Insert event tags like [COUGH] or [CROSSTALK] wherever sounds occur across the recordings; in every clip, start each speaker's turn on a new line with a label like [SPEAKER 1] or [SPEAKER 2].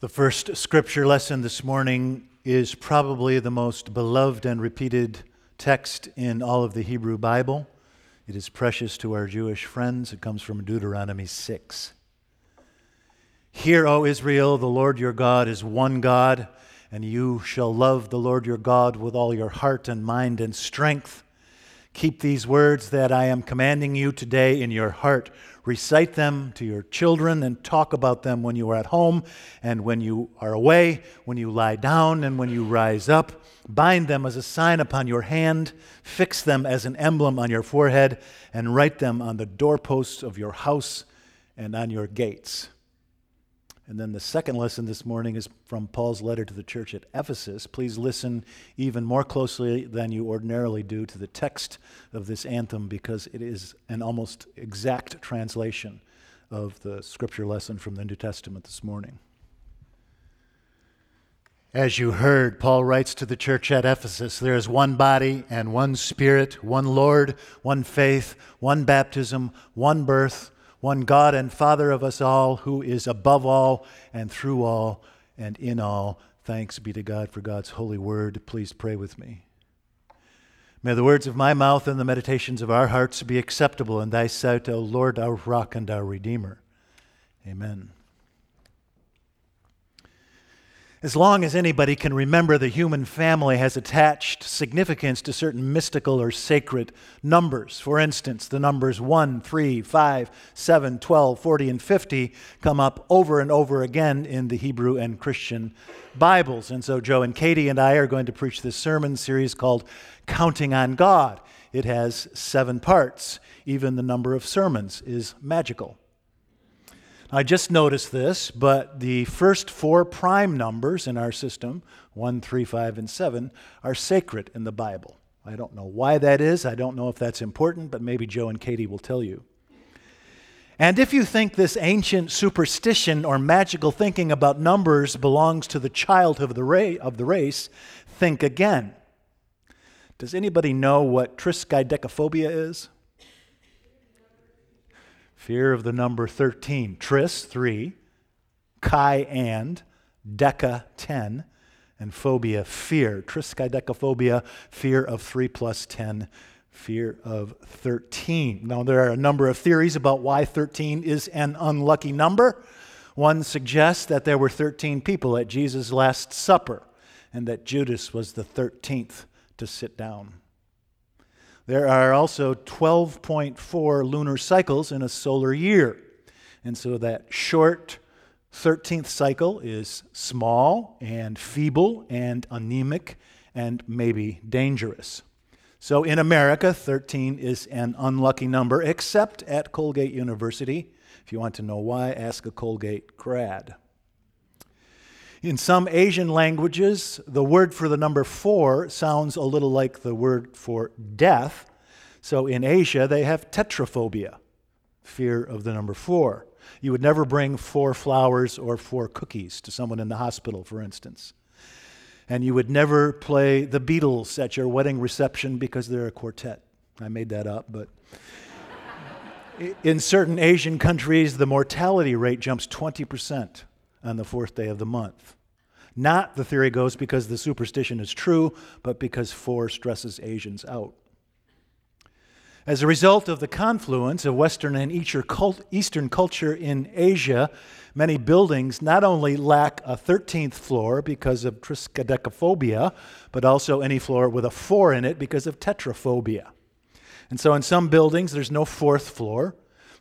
[SPEAKER 1] The first scripture lesson this morning is probably the most beloved and repeated text in all of the Hebrew Bible. It is precious to our Jewish friends. It comes from Deuteronomy 6. Hear, O Israel, the Lord your God is one God, and you shall love the Lord your God with all your heart and mind and strength. Keep these words that I am commanding you today in your heart. Recite them to your children and talk about them when you are at home and when you are away, when you lie down and when you rise up. Bind them as a sign upon your hand, fix them as an emblem on your forehead, and write them on the doorposts of your house and on your gates. And then the second lesson this morning is from Paul's letter to the church at Ephesus. Please listen even more closely than you ordinarily do to the text of this anthem because it is an almost exact translation of the scripture lesson from the New Testament this morning. As you heard, Paul writes to the church at Ephesus there is one body and one spirit, one Lord, one faith, one baptism, one birth one God and Father of us all, who is above all and through all and in all. Thanks be to God for God's holy word. Please pray with me. May the words of my mouth and the meditations of our hearts be acceptable in thy sight, O Lord, our rock and our redeemer. Amen. As long as anybody can remember, the human family has attached significance to certain mystical or sacred numbers. For instance, the numbers 1, 3, 5, 7, 12, 40, and 50 come up over and over again in the Hebrew and Christian Bibles. And so Joe and Katie and I are going to preach this sermon series called Counting on God. It has seven parts. Even the number of sermons is magical. I just noticed this, but the first four prime numbers in our system, 1, 3, 5, and 7, are sacred in the Bible. I don't know why that is. I don't know if that's important, but maybe Joe and Katie will tell you. And if you think this ancient superstition or magical thinking about numbers belongs to the child of the, ra- of the race, think again. Does anybody know what triskaidekaphobia is? Fear of the number 13. Tris, 3. Chi, and. Deca, 10. And phobia, fear. Triskaidekaphobia, fear of 3 plus 10. Fear of 13. Now, there are a number of theories about why 13 is an unlucky number. One suggests that there were 13 people at Jesus' Last Supper and that Judas was the 13th to sit down. There are also 12.4 lunar cycles in a solar year. And so that short 13th cycle is small and feeble and anemic and maybe dangerous. So in America, 13 is an unlucky number, except at Colgate University. If you want to know why, ask a Colgate grad. In some Asian languages, the word for the number four sounds a little like the word for death. So in Asia, they have tetraphobia, fear of the number four. You would never bring four flowers or four cookies to someone in the hospital, for instance. And you would never play the Beatles at your wedding reception because they're a quartet. I made that up, but [LAUGHS] in certain Asian countries, the mortality rate jumps 20% on the fourth day of the month. Not, the theory goes, because the superstition is true, but because four stresses Asians out. As a result of the confluence of Western and Eastern culture in Asia, many buildings not only lack a 13th floor because of triskaidekaphobia, but also any floor with a 4 in it because of tetraphobia. And so in some buildings, there's no fourth floor,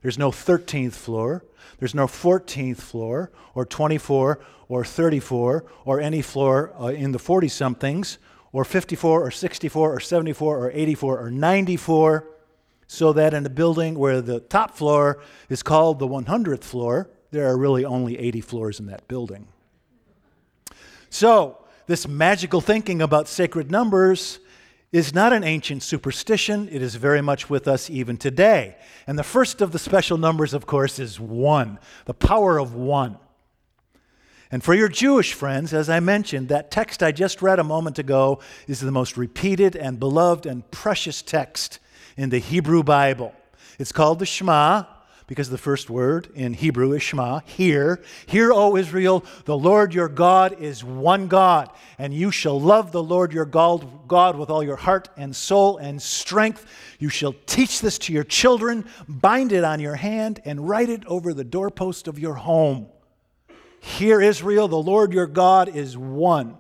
[SPEAKER 1] there's no 13th floor, there's no 14th floor, or 24, or 34, or any floor uh, in the 40 somethings, or 54, or 64, or 74, or 84, or 94. So that in a building where the top floor is called the 100th floor, there are really only 80 floors in that building. So, this magical thinking about sacred numbers is not an ancient superstition. It is very much with us even today. And the first of the special numbers, of course, is one, the power of one. And for your Jewish friends, as I mentioned, that text I just read a moment ago is the most repeated and beloved and precious text in the Hebrew Bible. It's called the Shema, because the first word in Hebrew is Shema, hear. Hear, O Israel, the Lord your God is one God, and you shall love the Lord your God, with all your heart and soul and strength. You shall teach this to your children, bind it on your hand, and write it over the doorpost of your home. Hear, Israel, the Lord your God is one.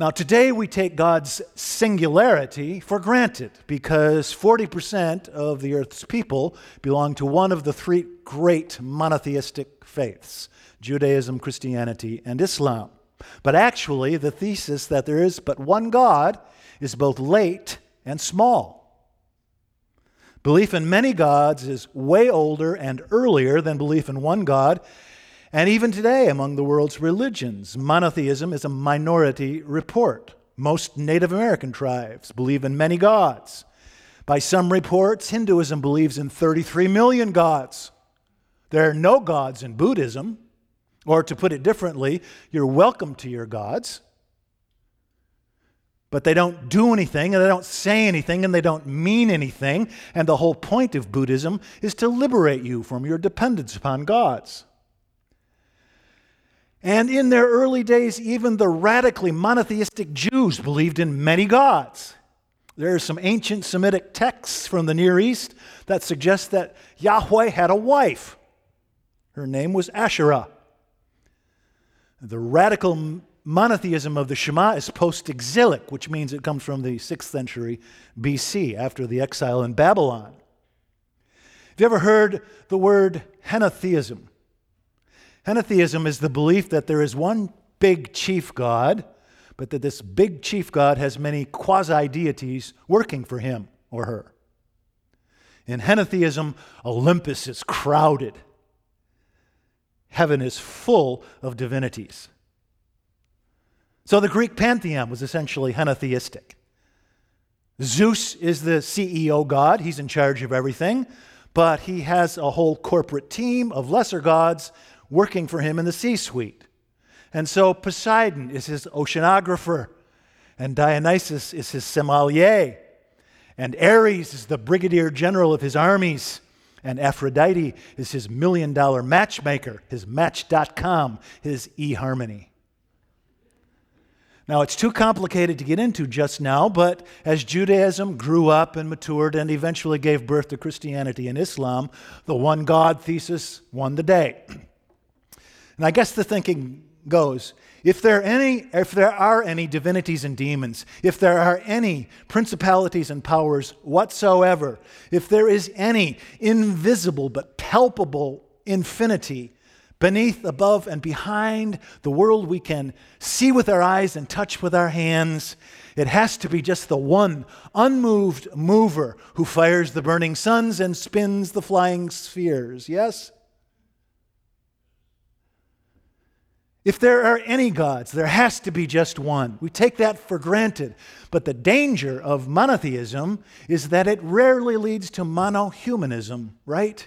[SPEAKER 1] Now, today we take God's singularity for granted because 40% of the earth's people belong to one of the three great monotheistic faiths Judaism, Christianity, and Islam. But actually, the thesis that there is but one God is both late and small. Belief in many gods is way older and earlier than belief in one God, and even today, among the world's religions, monotheism is a minority report. Most Native American tribes believe in many gods. By some reports, Hinduism believes in 33 million gods. There are no gods in Buddhism. Or to put it differently, you're welcome to your gods, but they don't do anything and they don't say anything and they don't mean anything. And the whole point of Buddhism is to liberate you from your dependence upon gods. And in their early days, even the radically monotheistic Jews believed in many gods. There are some ancient Semitic texts from the Near East that suggest that Yahweh had a wife. Her name was Asherah. The radical monotheism of the Shema is post exilic, which means it comes from the 6th century BC, after the exile in Babylon. Have you ever heard the word henotheism? Henotheism is the belief that there is one big chief God, but that this big chief God has many quasi deities working for him or her. In henotheism, Olympus is crowded. Heaven is full of divinities. So the Greek pantheon was essentially henotheistic. Zeus is the CEO god, he's in charge of everything, but he has a whole corporate team of lesser gods working for him in the C suite. And so Poseidon is his oceanographer, and Dionysus is his sommelier, and Ares is the brigadier general of his armies, and Aphrodite is his million dollar matchmaker, his match.com, his eHarmony. Now, it's too complicated to get into just now, but as Judaism grew up and matured and eventually gave birth to Christianity and Islam, the one God thesis won the day. [CLEARS THROAT] And I guess the thinking goes if there, are any, if there are any divinities and demons, if there are any principalities and powers whatsoever, if there is any invisible but palpable infinity beneath, above, and behind the world we can see with our eyes and touch with our hands, it has to be just the one unmoved mover who fires the burning suns and spins the flying spheres. Yes? If there are any gods, there has to be just one. We take that for granted. But the danger of monotheism is that it rarely leads to monohumanism, right?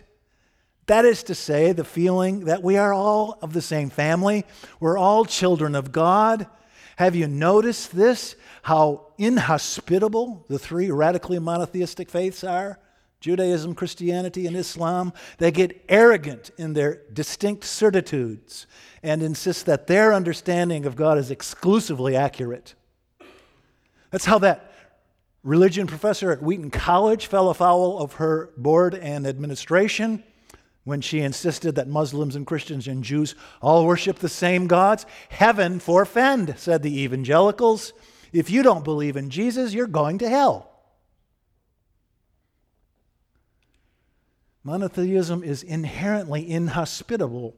[SPEAKER 1] That is to say, the feeling that we are all of the same family, we're all children of God. Have you noticed this? How inhospitable the three radically monotheistic faiths are? Judaism, Christianity, and Islam, they get arrogant in their distinct certitudes and insist that their understanding of God is exclusively accurate. That's how that religion professor at Wheaton College fell afoul of her board and administration when she insisted that Muslims and Christians and Jews all worship the same gods. Heaven forfend, said the evangelicals. If you don't believe in Jesus, you're going to hell. Monotheism is inherently inhospitable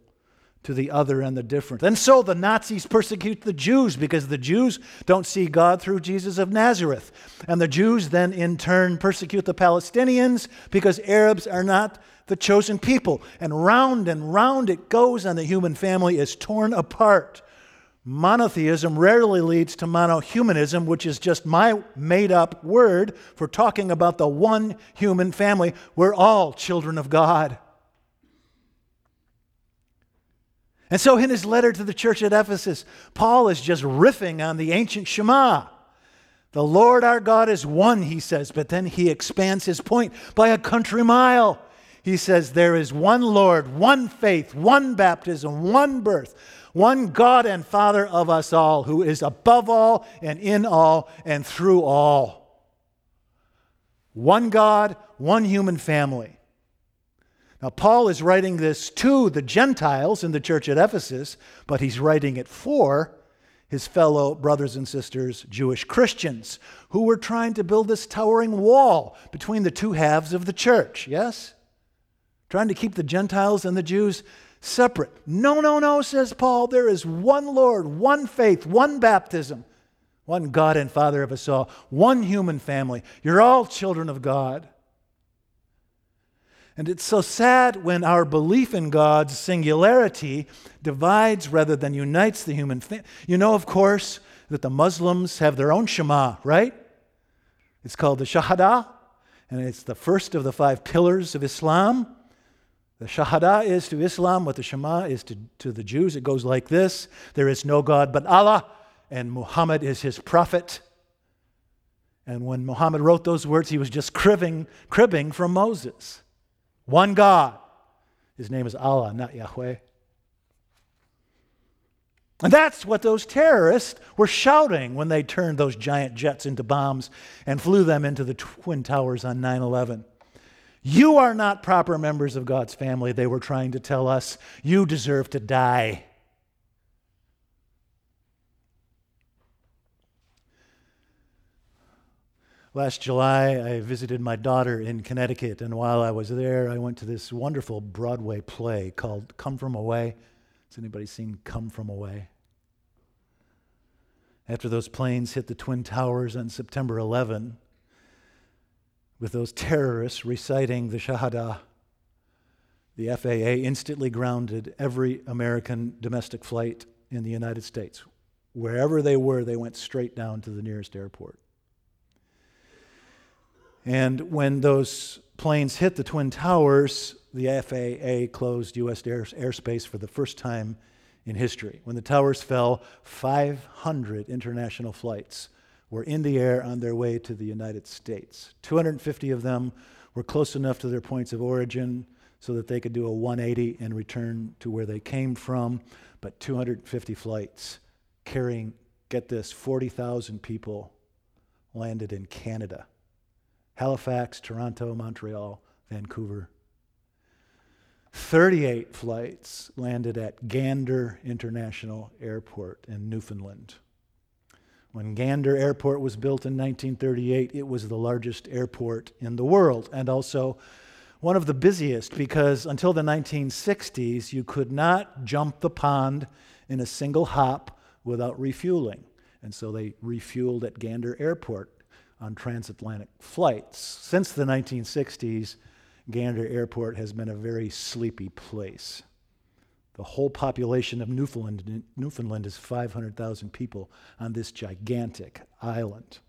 [SPEAKER 1] to the other and the different. And so the Nazis persecute the Jews because the Jews don't see God through Jesus of Nazareth. And the Jews then in turn persecute the Palestinians because Arabs are not the chosen people. And round and round it goes, and the human family is torn apart. Monotheism rarely leads to monohumanism, which is just my made up word for talking about the one human family. We're all children of God. And so, in his letter to the church at Ephesus, Paul is just riffing on the ancient Shema. The Lord our God is one, he says, but then he expands his point by a country mile. He says, There is one Lord, one faith, one baptism, one birth, one God and Father of us all, who is above all and in all and through all. One God, one human family. Now, Paul is writing this to the Gentiles in the church at Ephesus, but he's writing it for his fellow brothers and sisters, Jewish Christians, who were trying to build this towering wall between the two halves of the church, yes? Trying to keep the Gentiles and the Jews separate. No, no, no, says Paul. There is one Lord, one faith, one baptism, one God and Father of us all, one human family. You're all children of God. And it's so sad when our belief in God's singularity divides rather than unites the human family. You know, of course, that the Muslims have their own Shema, right? It's called the Shahada, and it's the first of the five pillars of Islam. The Shahada is to Islam what the Shema is to, to the Jews. It goes like this There is no God but Allah, and Muhammad is his prophet. And when Muhammad wrote those words, he was just cribbing, cribbing from Moses. One God. His name is Allah, not Yahweh. And that's what those terrorists were shouting when they turned those giant jets into bombs and flew them into the Twin Towers on 9 11. You are not proper members of God's family, they were trying to tell us. You deserve to die. Last July, I visited my daughter in Connecticut, and while I was there, I went to this wonderful Broadway play called Come From Away. Has anybody seen Come From Away? After those planes hit the Twin Towers on September 11, with those terrorists reciting the Shahada, the FAA instantly grounded every American domestic flight in the United States. Wherever they were, they went straight down to the nearest airport. And when those planes hit the Twin Towers, the FAA closed U.S. Air, airspace for the first time in history. When the towers fell, 500 international flights were in the air on their way to the United States. 250 of them were close enough to their points of origin so that they could do a 180 and return to where they came from. But 250 flights carrying, get this, 40,000 people landed in Canada. Halifax, Toronto, Montreal, Vancouver. 38 flights landed at Gander International Airport in Newfoundland. When Gander Airport was built in 1938, it was the largest airport in the world and also one of the busiest because until the 1960s, you could not jump the pond in a single hop without refueling. And so they refueled at Gander Airport on transatlantic flights. Since the 1960s, Gander Airport has been a very sleepy place. The whole population of Newfoundland, Newfoundland is 500,000 people on this gigantic island.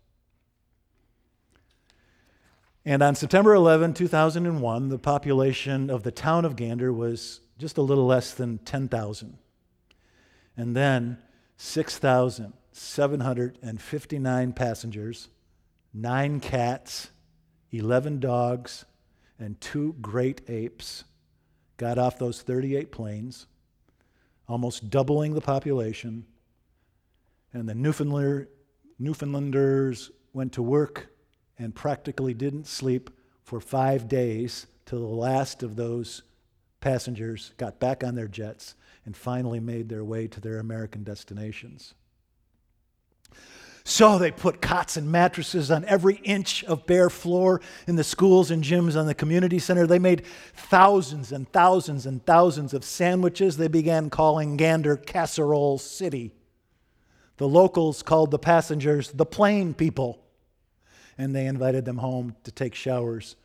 [SPEAKER 1] And on September 11, 2001, the population of the town of Gander was just a little less than 10,000. And then 6,759 passengers nine cats, 11 dogs, and two great apes got off those 38 planes, almost doubling the population. And the Newfoundlander, Newfoundlanders went to work and practically didn't sleep for five days till the last of those passengers got back on their jets and finally made their way to their American destinations. So they put cots and mattresses on every inch of bare floor in the schools and gyms on the community center. They made thousands and thousands and thousands of sandwiches they began calling Gander Casserole City. The locals called the passengers the plane people, and they invited them home to take showers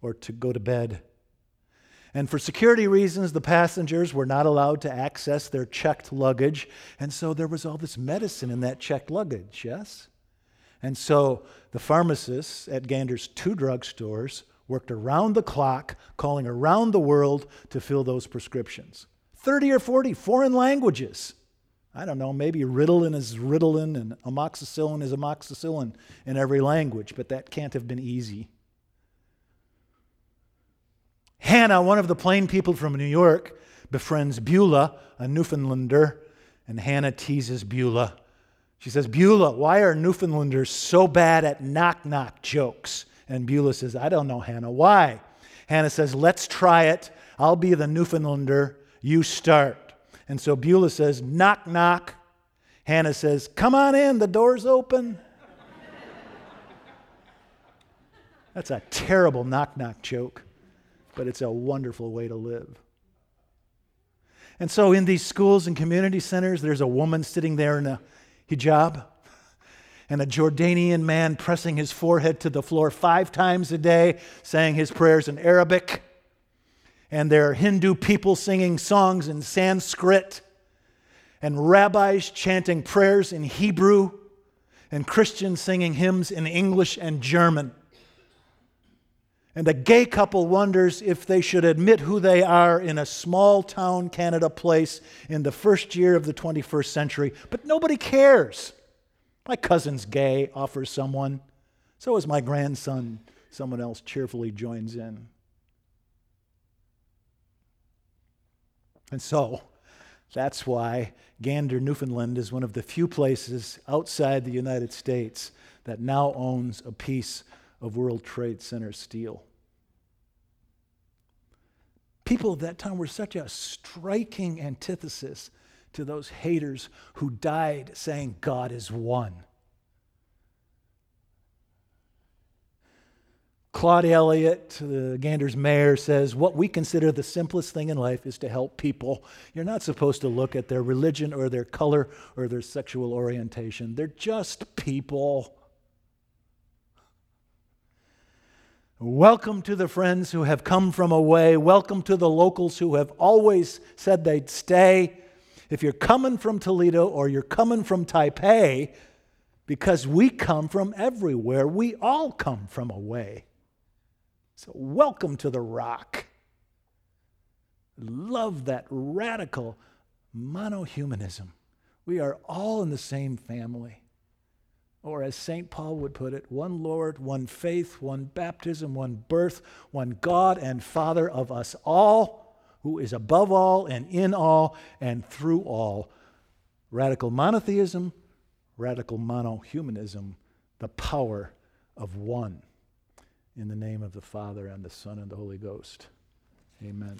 [SPEAKER 1] or to go to bed. And for security reasons, the passengers were not allowed to access their checked luggage. And so there was all this medicine in that checked luggage, yes? And so the pharmacists at Gander's two drugstores worked around the clock, calling around the world to fill those prescriptions 30 or 40 foreign languages. I don't know, maybe Ritalin is Ritalin and amoxicillin is amoxicillin in every language, but that can't have been easy. Hannah, one of the plane people from New York, befriends Beulah, a Newfoundlander, and Hannah teases Beulah. She says, Beulah, why are Newfoundlanders so bad at knock knock jokes? And Beulah says, I don't know, Hannah. Why? Hannah says, Let's try it. I'll be the Newfoundlander. You start. And so Beulah says, Knock, knock. Hannah says, Come on in, the door's open. That's a terrible knock knock joke, but it's a wonderful way to live. And so, in these schools and community centers, there's a woman sitting there in a hijab and a Jordanian man pressing his forehead to the floor five times a day, saying his prayers in Arabic. And there are Hindu people singing songs in Sanskrit, and rabbis chanting prayers in Hebrew, and Christians singing hymns in English and German. And a gay couple wonders if they should admit who they are in a small town Canada place in the first year of the 21st century, but nobody cares. My cousin's gay, offers someone. So is my grandson. Someone else cheerfully joins in. And so, that's why Gander, Newfoundland is one of the few places outside the United States that now owns a piece of World Trade Center steel. People at that time were such a striking antithesis to those haters who died saying God is one. Claude Elliott, the Gander's mayor, says, What we consider the simplest thing in life is to help people. You're not supposed to look at their religion or their color or their sexual orientation. They're just people. Welcome to the friends who have come from away. Welcome to the locals who have always said they'd stay. If you're coming from Toledo or you're coming from Taipei, because we come from everywhere, we all come from away. So, welcome to the rock. Love that radical monohumanism. We are all in the same family. Or, as St. Paul would put it, one Lord, one faith, one baptism, one birth, one God and Father of us all, who is above all and in all and through all. Radical monotheism, radical monohumanism, the power of one. In the name of the Father, and the Son, and the Holy Ghost. Amen.